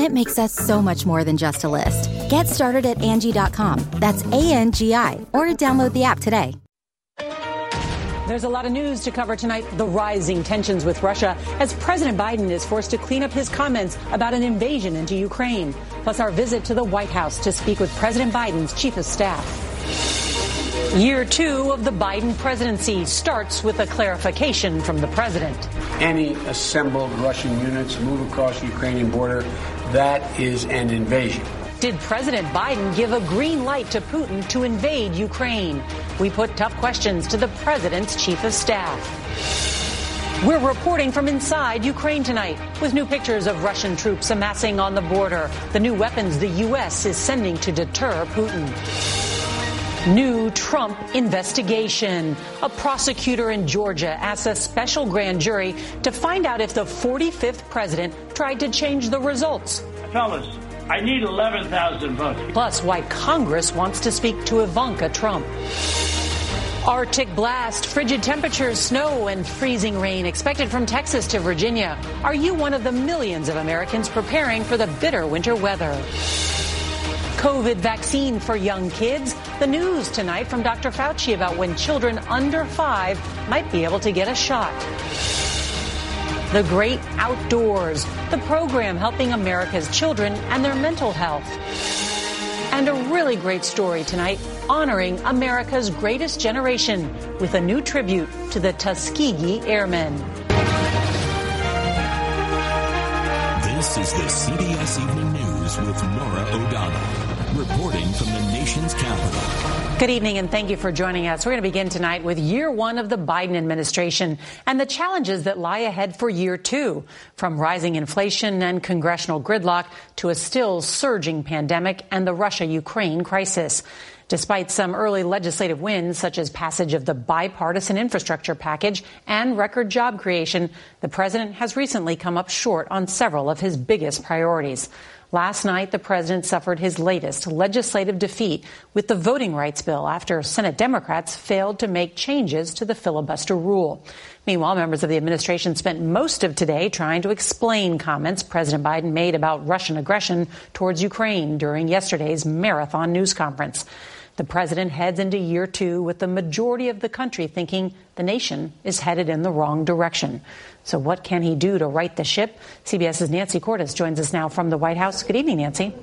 it makes us so much more than just a list. Get started at Angi.com. That's A N G I, or download the app today. There's a lot of news to cover tonight. The rising tensions with Russia as President Biden is forced to clean up his comments about an invasion into Ukraine. Plus, our visit to the White House to speak with President Biden's chief of staff. Year two of the Biden presidency starts with a clarification from the president. Any assembled Russian units move across the Ukrainian border, that is an invasion. Did President Biden give a green light to Putin to invade Ukraine? We put tough questions to the president's chief of staff. We're reporting from inside Ukraine tonight with new pictures of Russian troops amassing on the border, the new weapons the U.S. is sending to deter Putin. New Trump investigation. A prosecutor in Georgia asks a special grand jury to find out if the 45th president tried to change the results. Fellas, I need 11,000 votes. Plus, why Congress wants to speak to Ivanka Trump. Arctic blast, frigid temperatures, snow, and freezing rain expected from Texas to Virginia. Are you one of the millions of Americans preparing for the bitter winter weather? COVID vaccine for young kids. The news tonight from Dr. Fauci about when children under five might be able to get a shot. The Great Outdoors, the program helping America's children and their mental health. And a really great story tonight honoring America's greatest generation with a new tribute to the Tuskegee Airmen. This is the CBS Evening News with Norah O'Donnell, reporting from the nation's capital. Good evening and thank you for joining us. We're going to begin tonight with year one of the Biden administration and the challenges that lie ahead for year two, from rising inflation and congressional gridlock to a still surging pandemic and the Russia-Ukraine crisis. Despite some early legislative wins, such as passage of the bipartisan infrastructure package and record job creation, the president has recently come up short on several of his biggest priorities. Last night, the president suffered his latest legislative defeat with the voting rights bill after Senate Democrats failed to make changes to the filibuster rule. Meanwhile, members of the administration spent most of today trying to explain comments President Biden made about Russian aggression towards Ukraine during yesterday's marathon news conference. The president heads into year two with the majority of the country thinking the nation is headed in the wrong direction. So, what can he do to right the ship? CBS's Nancy Cordes joins us now from the White House. Good evening, Nancy.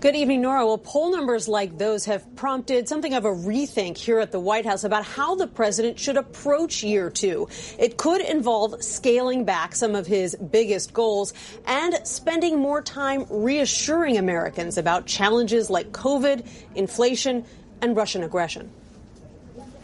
Good evening, Norah. Well, poll numbers like those have prompted something of a rethink here at the White House about how the president should approach year two. It could involve scaling back some of his biggest goals and spending more time reassuring Americans about challenges like COVID, inflation, and Russian aggression.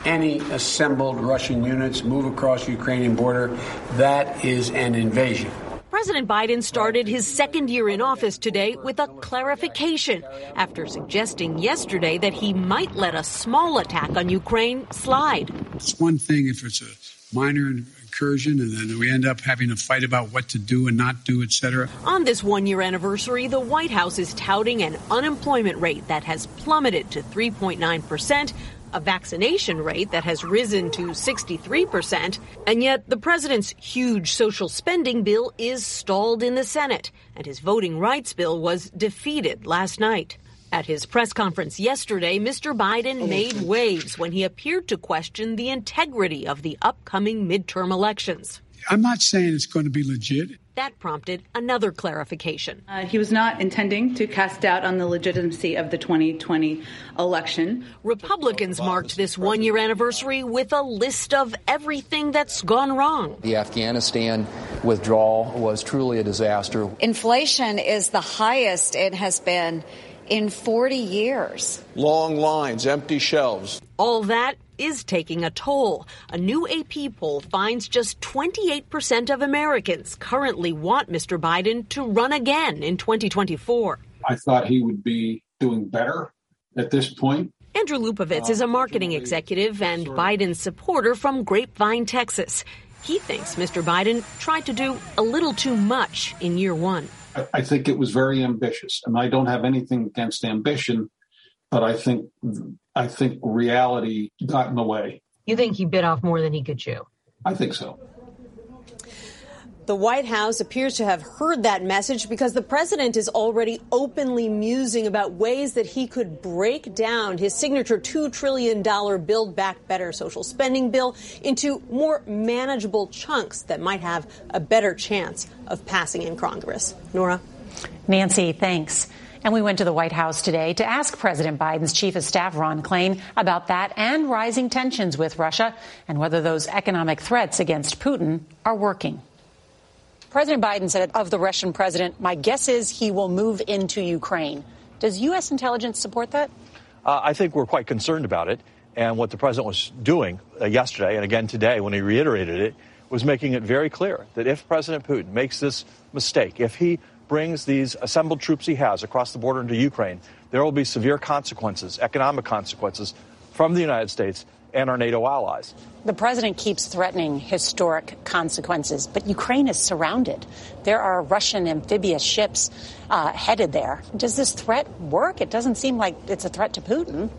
Any assembled Russian units move across the Ukrainian border, that is an invasion. President Biden started his second year in office today with a clarification after suggesting yesterday that he might let a small attack on Ukraine slide. It's one thing if it's a minor incursion and then we end up having a fight about what to do and not do, etc. On this one year anniversary, the White House is touting an unemployment rate that has plummeted to 3.9 percent a vaccination rate that has risen to 63%, and yet the president's huge social spending bill is stalled in the Senate, and his voting rights bill was defeated last night. At his press conference yesterday, Mr. Biden oh, made waves when he appeared to question the integrity of the upcoming midterm elections. I'm not saying it's going to be legit. That prompted another clarification. Uh, he was not intending to cast doubt on the legitimacy of the 2020 election. Republicans marked this one year anniversary with a list of everything that's gone wrong. The Afghanistan withdrawal was truly a disaster. Inflation is the highest it has been in 40 years. Long lines, empty shelves. All that is taking a toll. A new AP poll finds just 28% of Americans currently want Mr. Biden to run again in 2024. I thought he would be doing better at this point. Andrew Lupovitz is a uh, marketing executive and Biden supporter from Grapevine, Texas. He thinks Mr. Biden tried to do a little too much in year one. I think it was very ambitious, and I don't have anything against ambition, but I think I think reality got in the way. You think he bit off more than he could chew? I think so. The White House appears to have heard that message because the president is already openly musing about ways that he could break down his signature $2 trillion Build Back Better social spending bill into more manageable chunks that might have a better chance of passing in Congress. Norah? Nancy, thanks. And we went to the White House today to ask President Biden's chief of staff, Ron Klain, about that and rising tensions with Russia and whether those economic threats against Putin are working. President Biden said of the Russian president, my guess is he will move into Ukraine. Does U.S. intelligence support that? Uh, I think we're quite concerned about it. And what the president was doing uh, yesterday and again today when he reiterated it was making it very clear that if President Putin makes this mistake, if he brings these assembled troops he has across the border into Ukraine, there will be severe consequences, economic consequences from the United States and our NATO allies. The president keeps threatening historic consequences, but Ukraine is surrounded. There are Russian amphibious ships uh, headed there. Does this threat work? It doesn't seem like it's a threat to Putin.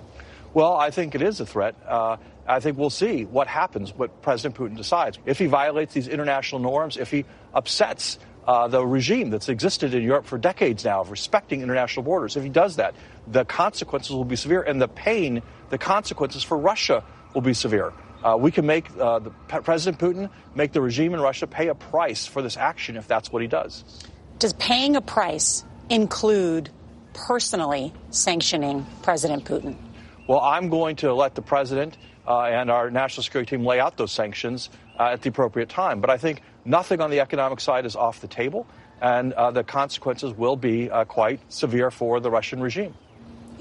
Well, I think it is a threat. Uh, I think we'll see what happens, what President Putin decides. If he violates these international norms, if he upsets uh, the regime that's existed in Europe for decades now of respecting international borders, if he does that, the consequences will be severe, and the pain, the consequences for Russia will be severe. Uh, we can make uh, the, President Putin make the regime in Russia pay a price for this action if that's what he does. Does paying a price include personally sanctioning President Putin? Well, I'm going to let the president uh, and our national security team lay out those sanctions uh, at the appropriate time. But I think nothing on the economic side is off the table, and uh, the consequences will be uh, quite severe for the Russian regime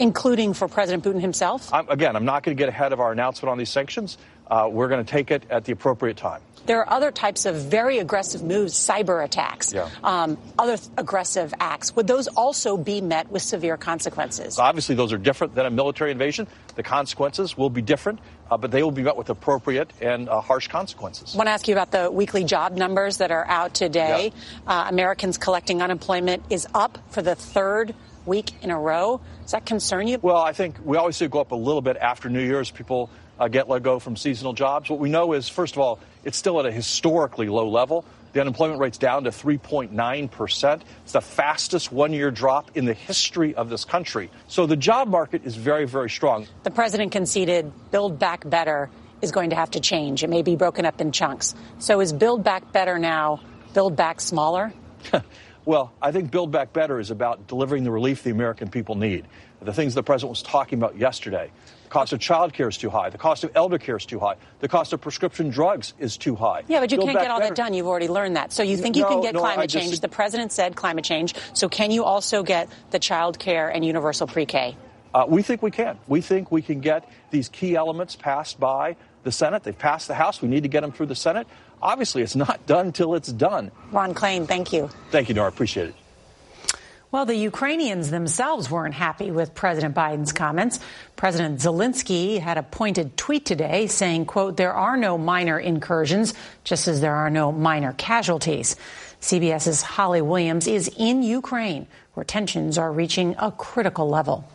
including for President Putin himself? I'm, again, I'm not going to get ahead of our announcement on these sanctions. Uh, we're going to take it at the appropriate time. There are other types of very aggressive moves, cyber attacks, yeah. um, other th- aggressive acts. Would those also be met with severe consequences? Obviously, those are different than a military invasion. The consequences will be different, uh, but they will be met with appropriate and uh, harsh consequences. I want to ask you about the weekly job numbers that are out today. Yeah. Uh, Americans collecting unemployment is up for the third week in a row. Does that concern you? Well, I think we always see it go up a little bit after New Year's. People uh, get let go from seasonal jobs. What we know is, first of all, it's still at a historically low level. The unemployment rate's down to 3.9%. It's the fastest one year drop in the history of this country. So the job market is very, very strong. The president conceded Build Back Better is going to have to change. It may be broken up in chunks. So is Build Back Better now Build Back Smaller? Well, I think Build Back Better is about delivering the relief the American people need. The things the president was talking about yesterday. The cost of child care is too high. The cost of elder care is too high. The cost of prescription drugs is too high. Yeah, but you Build can't get all better. that done. You've already learned that. So you think you no, can get no, climate just, change. The president said climate change. So can you also get the child care and universal pre-K? Uh, we think we can. We think we can get these key elements passed by the Senate. They've passed the House. We need to get them through the Senate. Obviously, it's not done until it's done. Ron Klain, thank you. Thank you, Norah. Appreciate it. Well, the Ukrainians themselves weren't happy with President Biden's comments. President Zelensky had a pointed tweet today saying, quote, there are no minor incursions, just as there are no minor casualties. CBS's Holly Williams is in Ukraine, where tensions are reaching a critical level.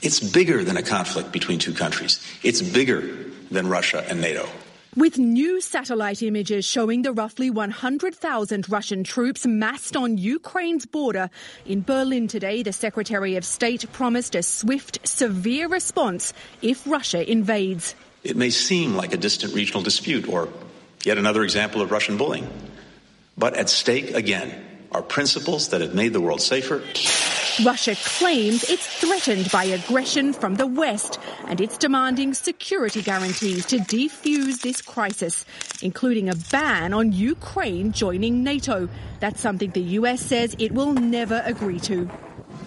It's bigger than a conflict between two countries. It's bigger than Russia and NATO. With new satellite images showing the roughly 100,000 Russian troops massed on Ukraine's border, in Berlin today, the Secretary of State promised a swift, severe response if Russia invades. It may seem like a distant regional dispute or yet another example of Russian bullying. But at stake again are principles that have made the world safer. Russia claims it's threatened by aggression from the West and it's demanding security guarantees to defuse this crisis, including a ban on Ukraine joining NATO. That's something the US says it will never agree to.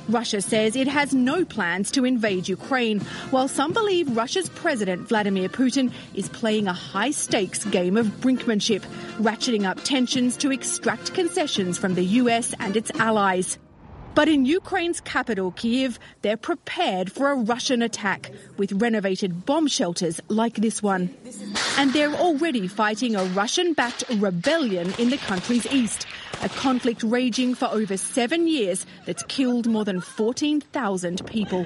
Russia says it has no plans to invade Ukraine, while some believe Russia's President Vladimir Putin is playing a high stakes game of brinkmanship, ratcheting up tensions to extract concessions from the US and its allies. But in Ukraine's capital, Kiev, they're prepared for a Russian attack with renovated bomb shelters like this one. And they're already fighting a Russian backed rebellion in the country's east, a conflict raging for over seven years that's killed more than 14,000 people.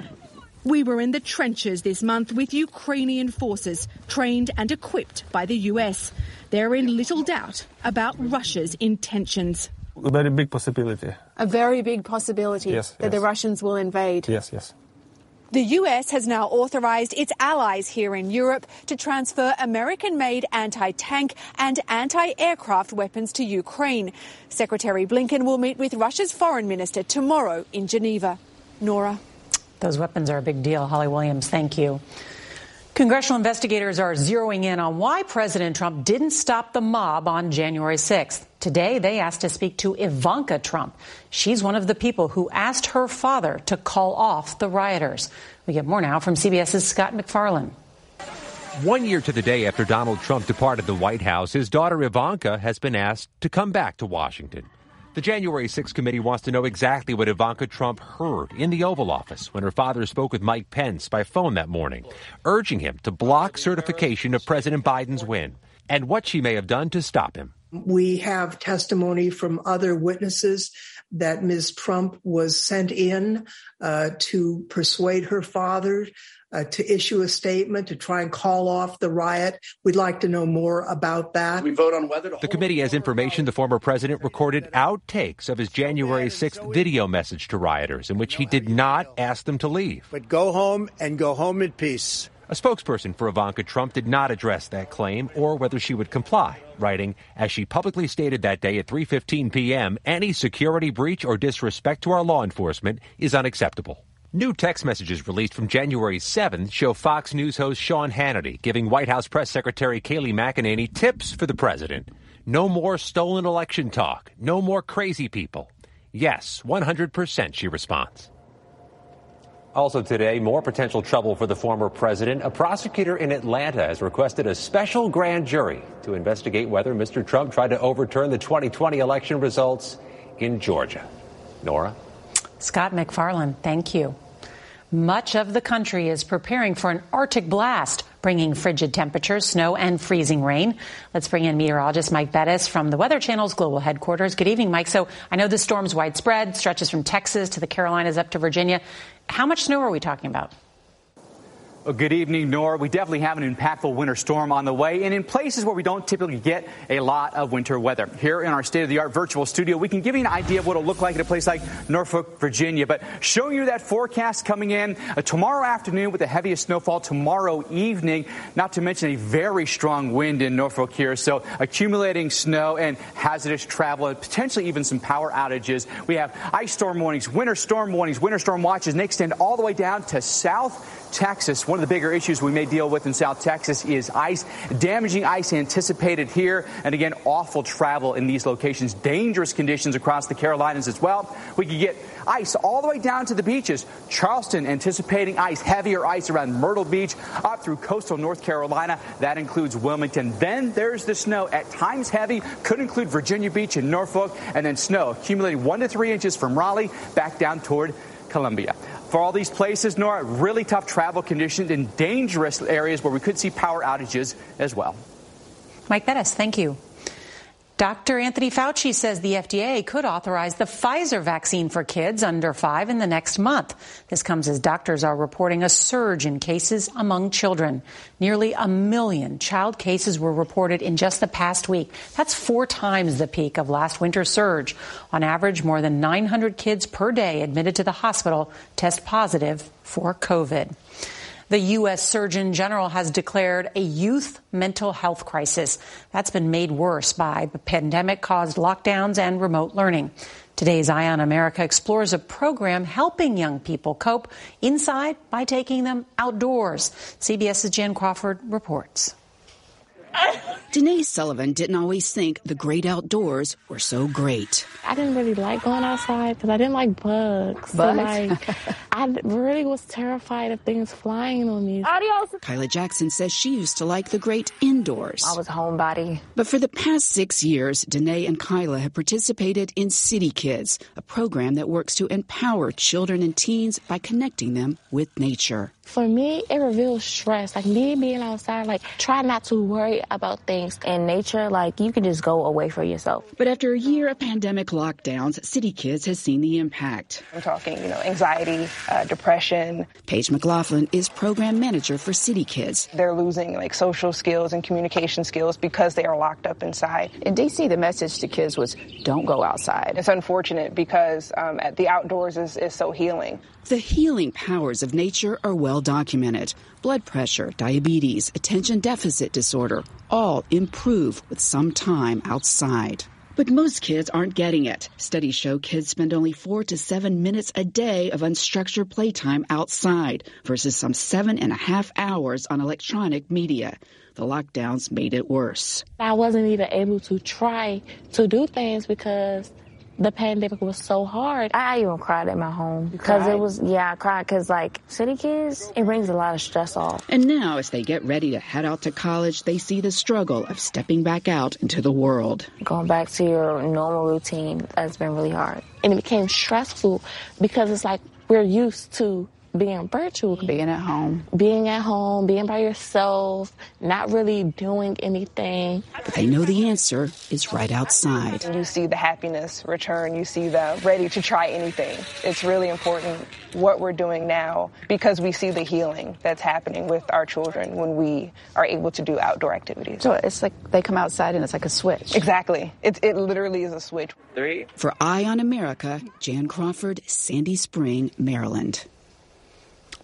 We were in the trenches this month with Ukrainian forces trained and equipped by the US. They're in little doubt about Russia's intentions a very big possibility. A very big possibility yes, that yes. the Russians will invade. Yes, yes. The US has now authorized its allies here in Europe to transfer American made anti tank and anti aircraft weapons to Ukraine. Secretary Blinken will meet with Russia's foreign minister tomorrow in Geneva. Norah. Those weapons are a big deal. Holly Williams, thank you. Congressional investigators are zeroing in on why President Trump didn't stop the mob on January 6th. Today, they asked to speak to Ivanka Trump. She's one of the people who asked her father to call off the rioters. We get more now from CBS's Scott MacFarlane. One year to the day after Donald Trump departed the White House, his daughter Ivanka has been asked to come back to Washington. The January 6 committee wants to know exactly what Ivanka Trump heard in the Oval Office when her father spoke with Mike Pence by phone that morning, urging him to block certification of President Biden's win, and what she may have done to stop him. We have testimony from other witnesses that Ms. Trump was sent in uh, to persuade her father uh, to issue a statement to try and call off the riot. We'd like to know more about that. We vote on whether the committee has information the former president recorded outtakes of his January 6th video message to rioters in which he did not ask them to leave. But go home and go home in peace. A spokesperson for Ivanka Trump did not address that claim or whether she would comply, writing, as she publicly stated that day at 3:15 p.m., any security breach or disrespect to our law enforcement is unacceptable. New text messages released from January 7th show Fox News host Sean Hannity giving White House Press Secretary Kayleigh McEnany tips for the president. No more stolen election talk. No more crazy people. Yes, 100%, she responds. Also today, more potential trouble for the former president. A prosecutor in Atlanta has requested a special grand jury to investigate whether Mr. Trump tried to overturn the 2020 election results in Georgia. Norah? Scott MacFarlane, thank you. Much of the country is preparing for an Arctic blast, bringing frigid temperatures, snow, and freezing rain. Let's bring in meteorologist Mike Bettes from the Weather Channel's global headquarters. Good evening, Mike. So I know the storm's widespread, stretches from Texas to the Carolinas up to Virginia. How much snow are we talking about? Well, good evening, Norah. We definitely have an impactful winter storm on the way, and in places where we don't typically get a lot of winter weather. Here in our state of the art virtual studio, we can give you an idea of what it'll look like at a place like Norfolk, Virginia. But showing you that forecast coming in uh, tomorrow afternoon with the heaviest snowfall tomorrow evening, not to mention a very strong wind in Norfolk here. So accumulating snow and hazardous travel, and potentially even some power outages. We have ice storm warnings, winter storm warnings, winter storm watches, and they extend all the way down to South Texas. One of the bigger issues we may deal with in South Texas is ice, damaging ice anticipated here. And again, awful travel in these locations, dangerous conditions across the Carolinas as well. We could get ice all the way down to the beaches. Charleston anticipating ice, heavier ice around Myrtle Beach, up through coastal North Carolina. That includes Wilmington. Then there's the snow, at times heavy, could include Virginia Beach and Norfolk, and then snow accumulating one to three inches from Raleigh back down toward Columbia. For all these places, Norah, really tough travel conditions in dangerous areas where we could see power outages as well. Mike Bettes, thank you. Dr. Anthony Fauci says the FDA could authorize the Pfizer vaccine for kids under five in the next month. This comes as doctors are reporting a surge in cases among children. Nearly a million child cases were reported in just the past week. That's four times the peak of last winter's surge. On average, more than 900 kids per day admitted to the hospital test positive for COVID. The U.S. Surgeon General has declared a youth mental health crisis. That's been made worse by the pandemic caused lockdowns and remote learning. Today's Eye on America explores a program helping young people cope inside by taking them outdoors. CBS's Jan Crawford reports. Danae Sullivan didn't always think the great outdoors were so great. I didn't really like going outside because I didn't like bugs. Bugs? So like, I really was terrified of things flying on me. Adios. Kyla Jackson says she used to like the great indoors. I was homebody. But for the past six years, Danae and Kyla have participated in City Kids, a program that works to empower children and teens by connecting them with nature. For me, it reveals stress. Like me being outside, like try not to worry about things. In nature, like you can just go away for yourself. But after a year of pandemic lockdowns, City Kids has seen the impact. I'm talking, you know, anxiety, uh, depression. Paige McLaughlin is program manager for City Kids. They're losing like social skills and communication skills because they are locked up inside. In DC, the message to kids was don't go outside. It's unfortunate because um, the outdoors is, is so healing. The healing powers of nature are well documented. Blood pressure, diabetes, attention deficit disorder all improve with some time outside. But most kids aren't getting it. Studies show kids spend only four to seven minutes a day of unstructured playtime outside versus some seven and a half hours on electronic media. The lockdowns made it worse. I wasn't even able to try to do things because the pandemic was so hard. I even cried at my home because it was, yeah, I cried because like city kids, it brings a lot of stress off. And now, as they get ready to head out to college, they see the struggle of stepping back out into the world. Going back to your normal routine, that's been really hard. And it became stressful because it's like we're used to being virtual, being at home, being at home, being by yourself, not really doing anything. But they know the answer is right outside. You see the happiness return, you see the ready to try anything. It's really important what we're doing now because we see the healing that's happening with our children when we are able to do outdoor activities. So it's like they come outside and it's like a switch. Exactly. It, it literally is a switch. Three. For Eye on America, Jan Crawford, Sandy Spring, Maryland.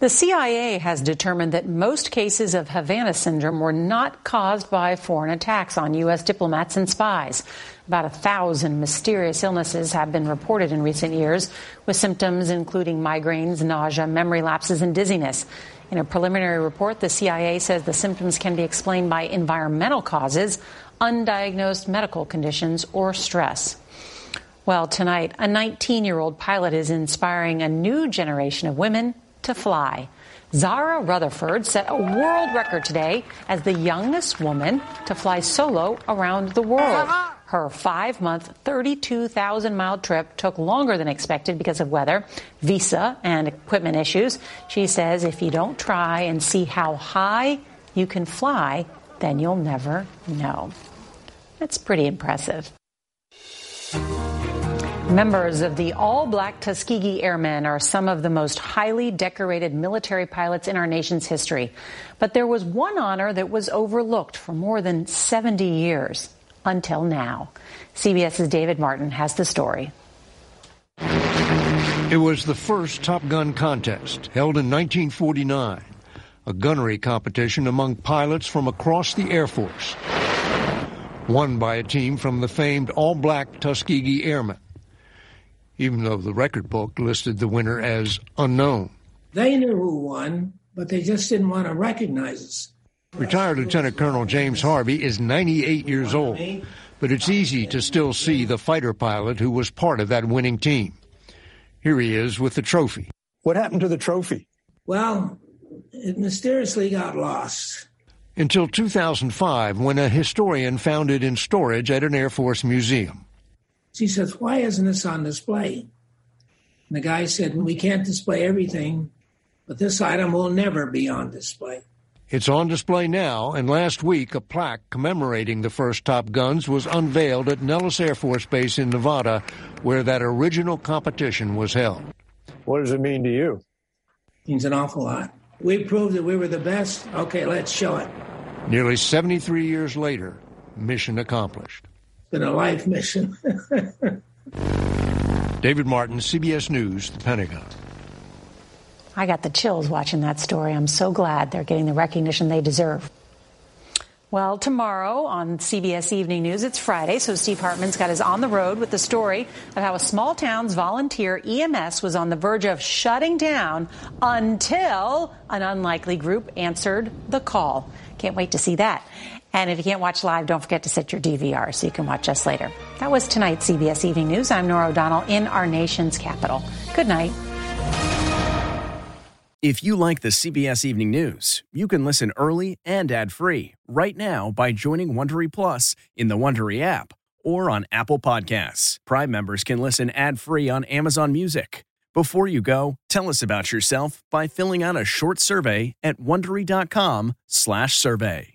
The CIA has determined that most cases of Havana syndrome were not caused by foreign attacks on U.S. diplomats and spies. About a thousand mysterious illnesses have been reported in recent years, with symptoms including migraines, nausea, memory lapses, and dizziness. In a preliminary report, the CIA says the symptoms can be explained by environmental causes, undiagnosed medical conditions, or stress. Well, tonight, a 19 year old pilot is inspiring a new generation of women to fly. Zara Rutherford set a world record today as the youngest woman to fly solo around the world. Her five month, 32,000 mile trip took longer than expected because of weather, visa, and equipment issues. She says if you don't try and see how high you can fly, then you'll never know. That's pretty impressive. Members of the all black Tuskegee Airmen are some of the most highly decorated military pilots in our nation's history. But there was one honor that was overlooked for more than 70 years until now. CBS's David Martin has the story. It was the first Top Gun contest held in 1949, a gunnery competition among pilots from across the Air Force, won by a team from the famed all-black Tuskegee Airmen, even though the record book listed the winner as unknown. They knew who won, but they just didn't want to recognize us. Retired Lieutenant Colonel James Harvey is 98 years old, but it's easy to still see the fighter pilot who was part of that winning team. Here he is with the trophy. What happened to the trophy? Well, it mysteriously got lost. Until 2005, when a historian found it in storage at an Air Force museum. She says, Why isn't this on display? And the guy said, We can't display everything, but this item will never be on display. It's on display now, and last week a plaque commemorating the first Top Guns was unveiled at Nellis Air Force Base in Nevada, where that original competition was held. What does it mean to you? It means an awful lot. We proved that we were the best. Okay, let's show it. Nearly 73 years later, mission accomplished. It's been a life mission. David Martin, CBS News, the Pentagon. I got the chills watching that story. I'm so glad they're getting the recognition they deserve. Well, tomorrow on CBS Evening News, it's Friday, so Steve Hartman's got us on the road with the story of how a small town's volunteer EMS was on the verge of shutting down until an unlikely group answered the call. Can't wait to see that. And if you can't watch live, don't forget to set your DVR so you can watch us later. That was tonight's CBS Evening News. I'm Norah O'Donnell in our nation's capital. Good night. If you like the CBS Evening News, you can listen early and ad-free right now by joining Wondery Plus in the Wondery app or on Apple Podcasts. Prime members can listen ad-free on Amazon Music. Before you go, tell us about yourself by filling out a short survey at wondery.com/survey.